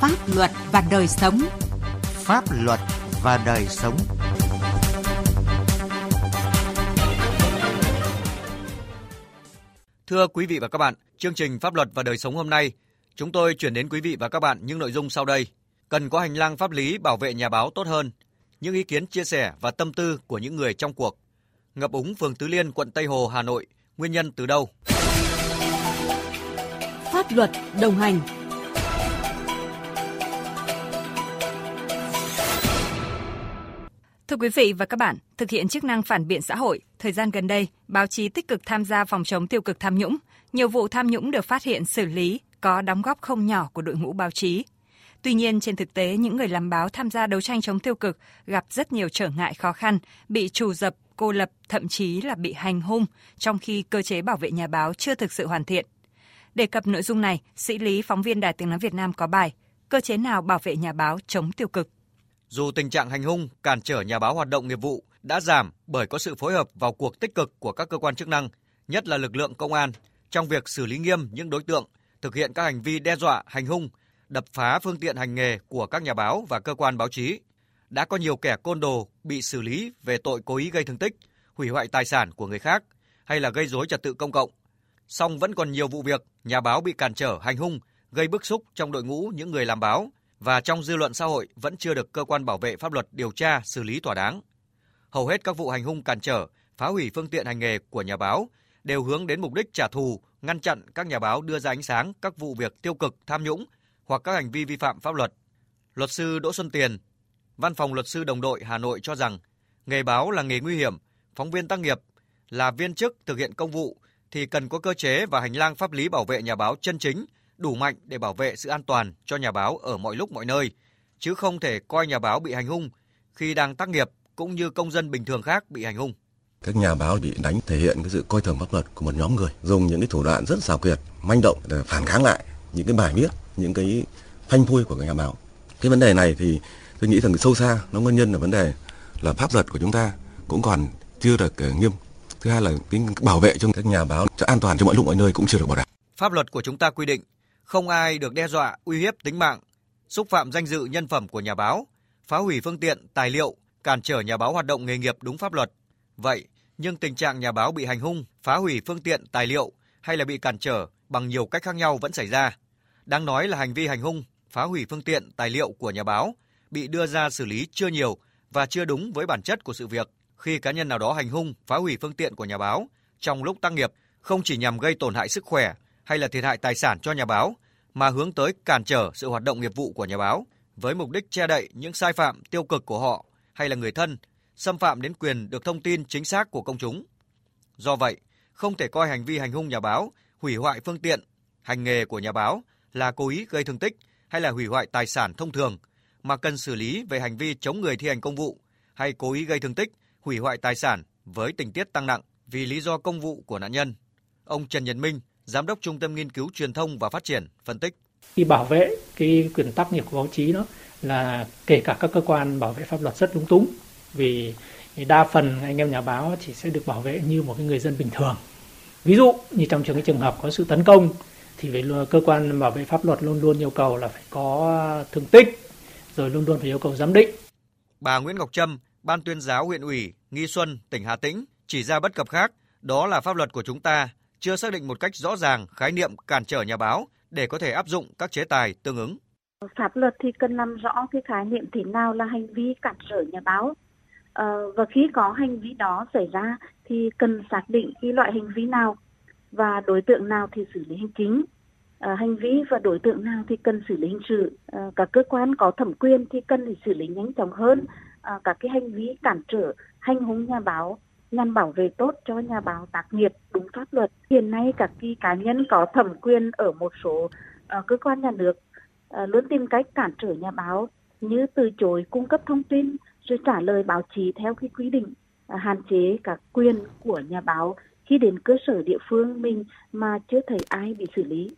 Pháp luật và đời sống. Pháp luật và đời sống. Thưa quý vị và các bạn, chương trình Pháp luật và đời sống hôm nay, chúng tôi chuyển đến quý vị và các bạn những nội dung sau đây. Cần có hành lang pháp lý bảo vệ nhà báo tốt hơn, những ý kiến chia sẻ và tâm tư của những người trong cuộc. Ngập úng phường Tứ Liên, quận Tây Hồ, Hà Nội, nguyên nhân từ đâu? Pháp luật đồng hành Thưa quý vị và các bạn, thực hiện chức năng phản biện xã hội, thời gian gần đây, báo chí tích cực tham gia phòng chống tiêu cực tham nhũng. Nhiều vụ tham nhũng được phát hiện xử lý, có đóng góp không nhỏ của đội ngũ báo chí. Tuy nhiên, trên thực tế, những người làm báo tham gia đấu tranh chống tiêu cực gặp rất nhiều trở ngại khó khăn, bị trù dập, cô lập, thậm chí là bị hành hung, trong khi cơ chế bảo vệ nhà báo chưa thực sự hoàn thiện. Đề cập nội dung này, sĩ lý phóng viên Đài Tiếng Nói Việt Nam có bài Cơ chế nào bảo vệ nhà báo chống tiêu cực? Dù tình trạng hành hung, cản trở nhà báo hoạt động nghiệp vụ đã giảm bởi có sự phối hợp vào cuộc tích cực của các cơ quan chức năng, nhất là lực lượng công an, trong việc xử lý nghiêm những đối tượng thực hiện các hành vi đe dọa, hành hung, đập phá phương tiện hành nghề của các nhà báo và cơ quan báo chí. Đã có nhiều kẻ côn đồ bị xử lý về tội cố ý gây thương tích, hủy hoại tài sản của người khác hay là gây rối trật tự công cộng. Song vẫn còn nhiều vụ việc nhà báo bị cản trở, hành hung, gây bức xúc trong đội ngũ những người làm báo và trong dư luận xã hội vẫn chưa được cơ quan bảo vệ pháp luật điều tra xử lý thỏa đáng. Hầu hết các vụ hành hung cản trở, phá hủy phương tiện hành nghề của nhà báo đều hướng đến mục đích trả thù, ngăn chặn các nhà báo đưa ra ánh sáng các vụ việc tiêu cực, tham nhũng hoặc các hành vi vi phạm pháp luật. Luật sư Đỗ Xuân Tiền, Văn phòng Luật sư Đồng đội Hà Nội cho rằng nghề báo là nghề nguy hiểm, phóng viên tác nghiệp là viên chức thực hiện công vụ thì cần có cơ chế và hành lang pháp lý bảo vệ nhà báo chân chính, đủ mạnh để bảo vệ sự an toàn cho nhà báo ở mọi lúc mọi nơi, chứ không thể coi nhà báo bị hành hung khi đang tác nghiệp cũng như công dân bình thường khác bị hành hung. Các nhà báo bị đánh thể hiện cái sự coi thường pháp luật của một nhóm người, dùng những cái thủ đoạn rất xảo quyệt, manh động để phản kháng lại những cái bài viết, những cái phanh phui của các nhà báo. Cái vấn đề này thì tôi nghĩ rằng sâu xa nó nguyên nhân là vấn đề là pháp luật của chúng ta cũng còn chưa được uh, nghiêm. Thứ hai là cái bảo vệ cho các nhà báo cho an toàn cho mọi lúc mọi nơi cũng chưa được bảo đảm. Pháp luật của chúng ta quy định không ai được đe dọa, uy hiếp tính mạng, xúc phạm danh dự nhân phẩm của nhà báo, phá hủy phương tiện, tài liệu, cản trở nhà báo hoạt động nghề nghiệp đúng pháp luật. Vậy, nhưng tình trạng nhà báo bị hành hung, phá hủy phương tiện, tài liệu hay là bị cản trở bằng nhiều cách khác nhau vẫn xảy ra. Đáng nói là hành vi hành hung, phá hủy phương tiện, tài liệu của nhà báo bị đưa ra xử lý chưa nhiều và chưa đúng với bản chất của sự việc. Khi cá nhân nào đó hành hung, phá hủy phương tiện của nhà báo trong lúc tác nghiệp không chỉ nhằm gây tổn hại sức khỏe hay là thiệt hại tài sản cho nhà báo mà hướng tới cản trở sự hoạt động nghiệp vụ của nhà báo với mục đích che đậy những sai phạm tiêu cực của họ hay là người thân, xâm phạm đến quyền được thông tin chính xác của công chúng. Do vậy, không thể coi hành vi hành hung nhà báo, hủy hoại phương tiện, hành nghề của nhà báo là cố ý gây thương tích hay là hủy hoại tài sản thông thường, mà cần xử lý về hành vi chống người thi hành công vụ hay cố ý gây thương tích, hủy hoại tài sản với tình tiết tăng nặng vì lý do công vụ của nạn nhân. Ông Trần Nhật Minh, Giám đốc Trung tâm Nghiên cứu Truyền thông và Phát triển, phân tích. Khi bảo vệ cái quyền tác nghiệp của báo chí đó là kể cả các cơ quan bảo vệ pháp luật rất lúng túng vì đa phần anh em nhà báo chỉ sẽ được bảo vệ như một cái người dân bình thường. Ví dụ như trong trường cái trường hợp có sự tấn công thì về cơ quan bảo vệ pháp luật luôn luôn yêu cầu là phải có thương tích rồi luôn luôn phải yêu cầu giám định. Bà Nguyễn Ngọc Trâm, Ban tuyên giáo huyện ủy Nghi Xuân, tỉnh Hà Tĩnh chỉ ra bất cập khác, đó là pháp luật của chúng ta chưa xác định một cách rõ ràng khái niệm cản trở nhà báo để có thể áp dụng các chế tài tương ứng. Pháp luật thì cần làm rõ cái khái niệm thế nào là hành vi cản trở nhà báo. Ờ, và khi có hành vi đó xảy ra thì cần xác định cái loại hành vi nào và đối tượng nào thì xử lý hành chính. À, hành vi và đối tượng nào thì cần xử lý hình sự. À, các cơ quan có thẩm quyền thì cần phải xử lý nhanh chóng hơn à, các cái hành vi cản trở hành hung nhà báo nhằm bảo vệ tốt cho nhà báo tác nghiệp đúng pháp luật. Hiện nay các cái cá nhân có thẩm quyền ở một số uh, cơ quan nhà nước uh, luôn tìm cách cản trở nhà báo như từ chối cung cấp thông tin rồi trả lời báo chí theo cái quy định uh, hạn chế các quyền của nhà báo khi đến cơ sở địa phương mình mà chưa thấy ai bị xử lý.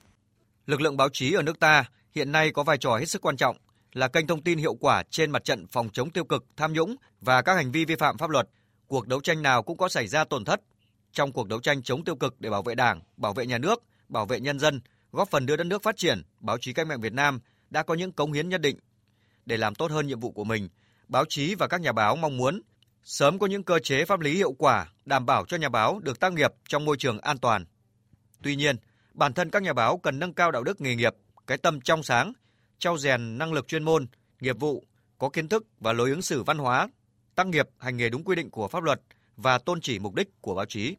Lực lượng báo chí ở nước ta hiện nay có vai trò hết sức quan trọng là kênh thông tin hiệu quả trên mặt trận phòng chống tiêu cực, tham nhũng và các hành vi vi phạm pháp luật cuộc đấu tranh nào cũng có xảy ra tổn thất. Trong cuộc đấu tranh chống tiêu cực để bảo vệ Đảng, bảo vệ nhà nước, bảo vệ nhân dân, góp phần đưa đất nước phát triển, báo chí cách mạng Việt Nam đã có những cống hiến nhất định. Để làm tốt hơn nhiệm vụ của mình, báo chí và các nhà báo mong muốn sớm có những cơ chế pháp lý hiệu quả đảm bảo cho nhà báo được tác nghiệp trong môi trường an toàn. Tuy nhiên, bản thân các nhà báo cần nâng cao đạo đức nghề nghiệp, cái tâm trong sáng, trau rèn năng lực chuyên môn, nghiệp vụ, có kiến thức và lối ứng xử văn hóa, tác nghiệp hành nghề đúng quy định của pháp luật và tôn chỉ mục đích của báo chí.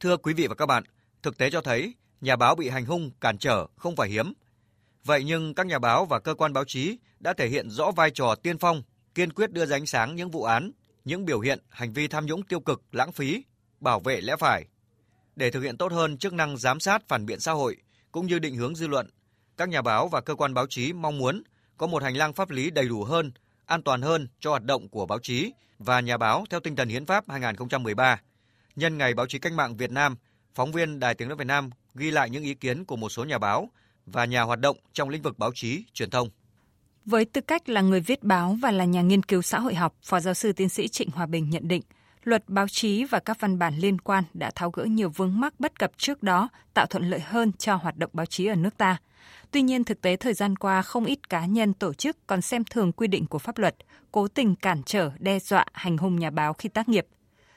Thưa quý vị và các bạn, thực tế cho thấy nhà báo bị hành hung cản trở không phải hiếm. Vậy nhưng các nhà báo và cơ quan báo chí đã thể hiện rõ vai trò tiên phong, kiên quyết đưa ra ánh sáng những vụ án, những biểu hiện hành vi tham nhũng tiêu cực, lãng phí, bảo vệ lẽ phải. Để thực hiện tốt hơn chức năng giám sát phản biện xã hội cũng như định hướng dư luận, các nhà báo và cơ quan báo chí mong muốn có một hành lang pháp lý đầy đủ hơn, an toàn hơn cho hoạt động của báo chí và nhà báo theo tinh thần hiến pháp 2013. Nhân ngày báo chí cách mạng Việt Nam, phóng viên Đài Tiếng nói Việt Nam ghi lại những ý kiến của một số nhà báo và nhà hoạt động trong lĩnh vực báo chí, truyền thông. Với tư cách là người viết báo và là nhà nghiên cứu xã hội học, Phó giáo sư tiến sĩ Trịnh Hòa Bình nhận định, luật báo chí và các văn bản liên quan đã tháo gỡ nhiều vướng mắc bất cập trước đó, tạo thuận lợi hơn cho hoạt động báo chí ở nước ta. Tuy nhiên, thực tế thời gian qua không ít cá nhân tổ chức còn xem thường quy định của pháp luật, cố tình cản trở, đe dọa, hành hung nhà báo khi tác nghiệp.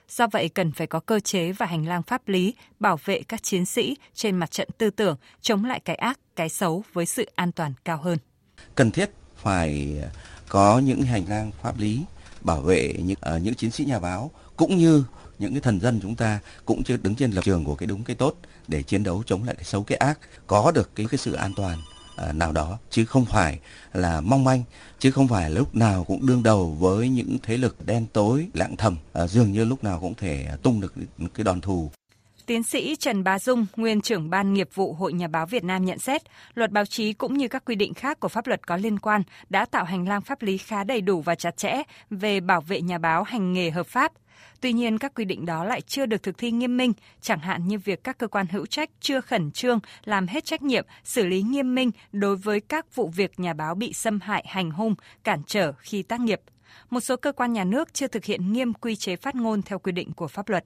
Do vậy cần phải có cơ chế và hành lang pháp lý bảo vệ các chiến sĩ trên mặt trận tư tưởng chống lại cái ác, cái xấu với sự an toàn cao hơn. Cần thiết phải có những hành lang pháp lý bảo vệ những uh, những chiến sĩ nhà báo cũng như những cái thần dân chúng ta cũng chưa đứng trên lập trường của cái đúng cái tốt để chiến đấu chống lại cái xấu cái ác có được cái cái sự an toàn à, nào đó. Chứ không phải là mong manh chứ không phải lúc nào cũng đương đầu với những thế lực đen tối lạng thầm. À, dường như lúc nào cũng thể tung được cái đòn thù. Tiến sĩ Trần Bá Dung, nguyên trưởng ban nghiệp vụ Hội Nhà báo Việt Nam nhận xét, luật báo chí cũng như các quy định khác của pháp luật có liên quan đã tạo hành lang pháp lý khá đầy đủ và chặt chẽ về bảo vệ nhà báo hành nghề hợp pháp. Tuy nhiên, các quy định đó lại chưa được thực thi nghiêm minh, chẳng hạn như việc các cơ quan hữu trách chưa khẩn trương làm hết trách nhiệm, xử lý nghiêm minh đối với các vụ việc nhà báo bị xâm hại, hành hung, cản trở khi tác nghiệp. Một số cơ quan nhà nước chưa thực hiện nghiêm quy chế phát ngôn theo quy định của pháp luật.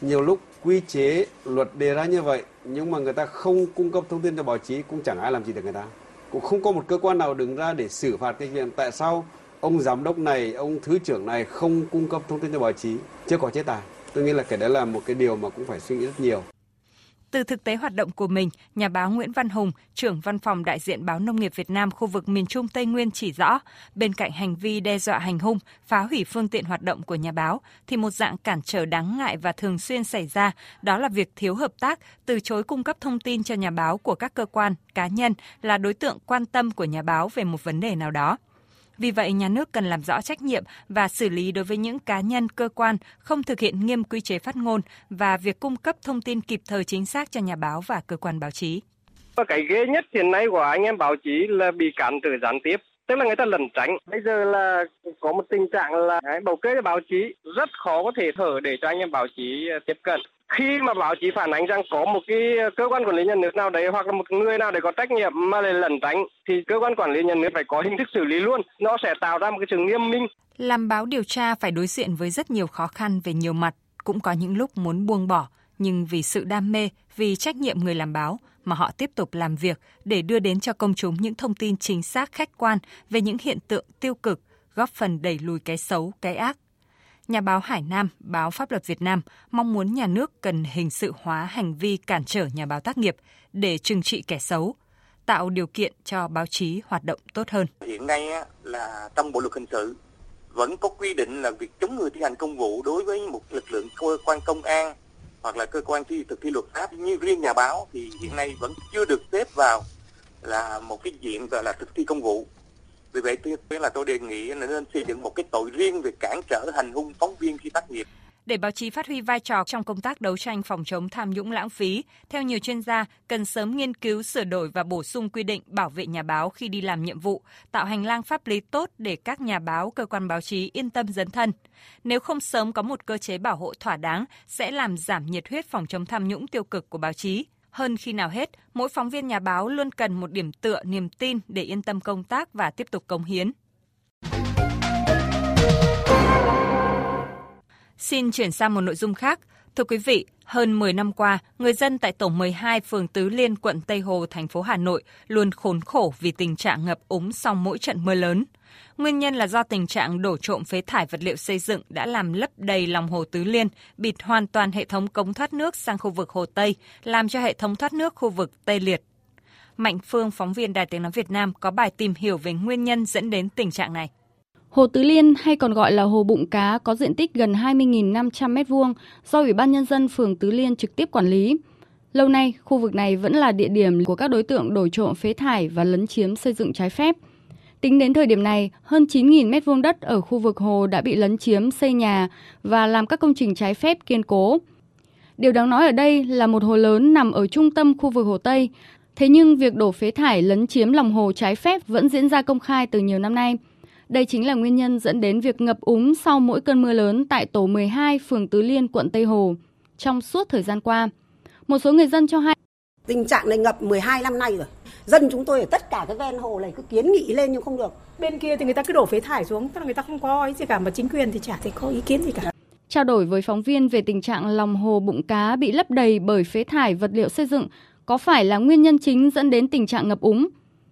Nhiều lúc quy chế luật đề ra như vậy nhưng mà người ta không cung cấp thông tin cho báo chí cũng chẳng ai làm gì được người ta. Cũng không có một cơ quan nào đứng ra để xử phạt cái chuyện tại sao ông giám đốc này, ông thứ trưởng này không cung cấp thông tin cho báo chí, chưa có chế tài. Tôi nghĩ là cái đó là một cái điều mà cũng phải suy nghĩ rất nhiều. Từ thực tế hoạt động của mình, nhà báo Nguyễn Văn Hùng, trưởng văn phòng đại diện báo Nông nghiệp Việt Nam khu vực miền Trung Tây Nguyên chỉ rõ, bên cạnh hành vi đe dọa hành hung, phá hủy phương tiện hoạt động của nhà báo, thì một dạng cản trở đáng ngại và thường xuyên xảy ra, đó là việc thiếu hợp tác, từ chối cung cấp thông tin cho nhà báo của các cơ quan, cá nhân là đối tượng quan tâm của nhà báo về một vấn đề nào đó. Vì vậy, nhà nước cần làm rõ trách nhiệm và xử lý đối với những cá nhân, cơ quan không thực hiện nghiêm quy chế phát ngôn và việc cung cấp thông tin kịp thời chính xác cho nhà báo và cơ quan báo chí. Và cái ghê nhất hiện nay của anh em báo chí là bị cản trở gián tiếp tức là người ta lẩn tránh bây giờ là có một tình trạng là cái bầu kê báo chí rất khó có thể thở để cho anh em báo chí tiếp cận khi mà báo chí phản ánh rằng có một cái ờ, cơ quan quản lý nhà nước nào đấy hoặc là một người nào để có trách nhiệm mà lại lẩn tránh, thì cơ quan quản lý nhà nước phải có hình thức xử lý luôn. Nó sẽ tạo ra một cái sự nghiêm minh. Làm báo điều tra phải đối diện với rất nhiều khó khăn về nhiều mặt. Cũng có những lúc muốn buông bỏ, nhưng vì sự đam mê, vì trách nhiệm người làm báo mà họ tiếp tục làm việc để đưa đến cho công chúng những thông tin chính xác, khách quan về những hiện tượng tiêu cực, góp phần đẩy lùi cái xấu, cái ác nhà báo Hải Nam, báo Pháp luật Việt Nam mong muốn nhà nước cần hình sự hóa hành vi cản trở nhà báo tác nghiệp để trừng trị kẻ xấu, tạo điều kiện cho báo chí hoạt động tốt hơn. Hiện nay là trong bộ luật hình sự vẫn có quy định là việc chống người thi hành công vụ đối với một lực lượng cơ quan công an hoặc là cơ quan thi thực thi luật pháp như riêng nhà báo thì hiện nay vẫn chưa được xếp vào là một cái diện gọi là thực thi công vụ vì vậy tôi là tôi đề nghị nên xây dựng một cái tội riêng về cản trở hành hung phóng viên khi tác nghiệp. Để báo chí phát huy vai trò trong công tác đấu tranh phòng chống tham nhũng lãng phí, theo nhiều chuyên gia, cần sớm nghiên cứu sửa đổi và bổ sung quy định bảo vệ nhà báo khi đi làm nhiệm vụ, tạo hành lang pháp lý tốt để các nhà báo, cơ quan báo chí yên tâm dấn thân. Nếu không sớm có một cơ chế bảo hộ thỏa đáng, sẽ làm giảm nhiệt huyết phòng chống tham nhũng tiêu cực của báo chí. Hơn khi nào hết, mỗi phóng viên nhà báo luôn cần một điểm tựa, niềm tin để yên tâm công tác và tiếp tục công hiến. Xin chuyển sang một nội dung khác. Thưa quý vị, hơn 10 năm qua, người dân tại tổ 12 phường Tứ Liên, quận Tây Hồ, thành phố Hà Nội luôn khốn khổ vì tình trạng ngập úng sau mỗi trận mưa lớn. Nguyên nhân là do tình trạng đổ trộm phế thải vật liệu xây dựng đã làm lấp đầy lòng hồ Tứ Liên, bịt hoàn toàn hệ thống cống thoát nước sang khu vực Hồ Tây, làm cho hệ thống thoát nước khu vực tê liệt. Mạnh Phương, phóng viên Đài Tiếng Nói Việt Nam có bài tìm hiểu về nguyên nhân dẫn đến tình trạng này. Hồ Tứ Liên hay còn gọi là Hồ Bụng Cá có diện tích gần 20.500 m2 do Ủy ban Nhân dân phường Tứ Liên trực tiếp quản lý. Lâu nay, khu vực này vẫn là địa điểm của các đối tượng đổ trộm phế thải và lấn chiếm xây dựng trái phép. Tính đến thời điểm này, hơn 9.000 m2 đất ở khu vực hồ đã bị lấn chiếm xây nhà và làm các công trình trái phép kiên cố. Điều đáng nói ở đây là một hồ lớn nằm ở trung tâm khu vực Hồ Tây, thế nhưng việc đổ phế thải lấn chiếm lòng hồ trái phép vẫn diễn ra công khai từ nhiều năm nay. Đây chính là nguyên nhân dẫn đến việc ngập úng sau mỗi cơn mưa lớn tại tổ 12 phường Tứ Liên, quận Tây Hồ trong suốt thời gian qua. Một số người dân cho hay Tình trạng này ngập 12 năm nay rồi. Dân chúng tôi ở tất cả cái ven hồ này cứ kiến nghị lên nhưng không được. Bên kia thì người ta cứ đổ phế thải xuống, tức là người ta không có ý gì cả mà chính quyền thì chả thể có ý kiến gì cả. Trao đổi với phóng viên về tình trạng lòng hồ bụng cá bị lấp đầy bởi phế thải vật liệu xây dựng có phải là nguyên nhân chính dẫn đến tình trạng ngập úng?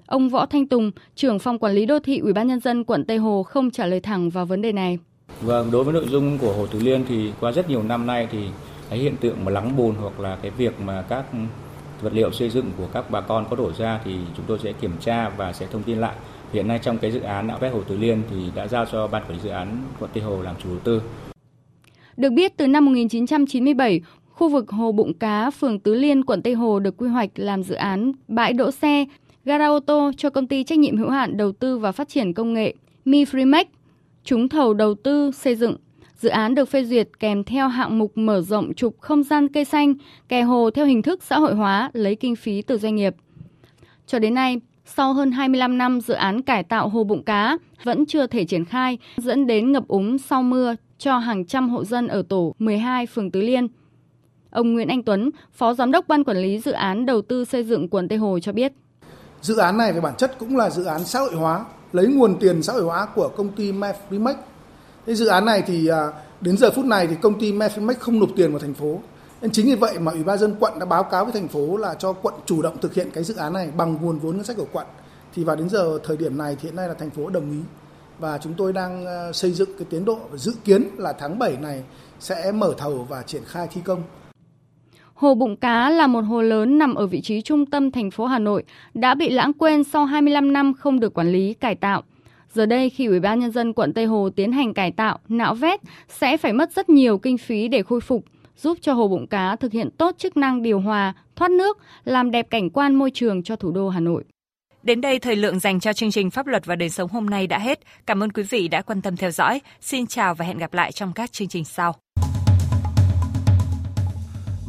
Ông Võ Thanh Tùng, trưởng phòng quản lý đô thị Ủy ban nhân dân quận Tây Hồ không trả lời thẳng vào vấn đề này. Vâng, đối với nội dung của Hồ Tứ Liên thì qua rất nhiều năm nay thì cái hiện tượng mà lắng bùn hoặc là cái việc mà các vật liệu xây dựng của các bà con có đổ ra thì chúng tôi sẽ kiểm tra và sẽ thông tin lại. Hiện nay trong cái dự án nạo vét Hồ Tứ Liên thì đã giao cho ban quản lý dự án quận Tây Hồ làm chủ đầu tư. Được biết từ năm 1997, khu vực Hồ Bụng Cá, phường Tứ Liên, quận Tây Hồ được quy hoạch làm dự án bãi đỗ xe, gara ô tô cho công ty trách nhiệm hữu hạn đầu tư và phát triển công nghệ Mi Freemax, trúng thầu đầu tư xây dựng. Dự án được phê duyệt kèm theo hạng mục mở rộng trục không gian cây xanh, kè hồ theo hình thức xã hội hóa lấy kinh phí từ doanh nghiệp. Cho đến nay, sau hơn 25 năm dự án cải tạo hồ bụng cá vẫn chưa thể triển khai, dẫn đến ngập úng sau mưa cho hàng trăm hộ dân ở tổ 12 phường Tứ Liên. Ông Nguyễn Anh Tuấn, Phó Giám đốc Ban Quản lý Dự án Đầu tư xây dựng quận Tây Hồ cho biết. Dự án này về bản chất cũng là dự án xã hội hóa, lấy nguồn tiền xã hội hóa của công ty Mefrimex. Cái dự án này thì à, đến giờ phút này thì công ty Mefrimex không nộp tiền vào thành phố. Nên chính vì vậy mà Ủy ban dân quận đã báo cáo với thành phố là cho quận chủ động thực hiện cái dự án này bằng nguồn vốn ngân sách của quận. Thì vào đến giờ thời điểm này thì hiện nay là thành phố đồng ý và chúng tôi đang à, xây dựng cái tiến độ và dự kiến là tháng 7 này sẽ mở thầu và triển khai thi công. Hồ Bụng Cá là một hồ lớn nằm ở vị trí trung tâm thành phố Hà Nội, đã bị lãng quên sau 25 năm không được quản lý, cải tạo. Giờ đây khi Ủy ban Nhân dân quận Tây Hồ tiến hành cải tạo, nạo vét sẽ phải mất rất nhiều kinh phí để khôi phục, giúp cho Hồ Bụng Cá thực hiện tốt chức năng điều hòa, thoát nước, làm đẹp cảnh quan môi trường cho thủ đô Hà Nội. Đến đây thời lượng dành cho chương trình Pháp luật và đời sống hôm nay đã hết. Cảm ơn quý vị đã quan tâm theo dõi. Xin chào và hẹn gặp lại trong các chương trình sau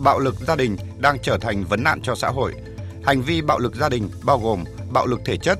bạo lực gia đình đang trở thành vấn nạn cho xã hội. Hành vi bạo lực gia đình bao gồm bạo lực thể chất,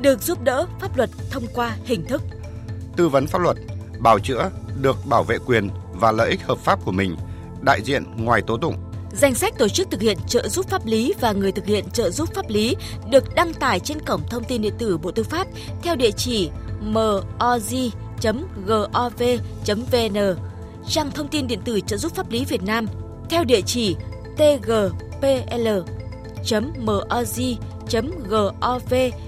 Được giúp đỡ pháp luật thông qua hình thức. Tư vấn pháp luật, bào chữa, được bảo vệ quyền và lợi ích hợp pháp của mình, đại diện ngoài tố tụng. Danh sách tổ chức thực hiện trợ giúp pháp lý và người thực hiện trợ giúp pháp lý được đăng tải trên cổng thông tin điện tử Bộ Tư pháp theo địa chỉ moz.gov.vn trang thông tin điện tử trợ giúp pháp lý Việt Nam theo địa chỉ tgpl.moz.gov.vn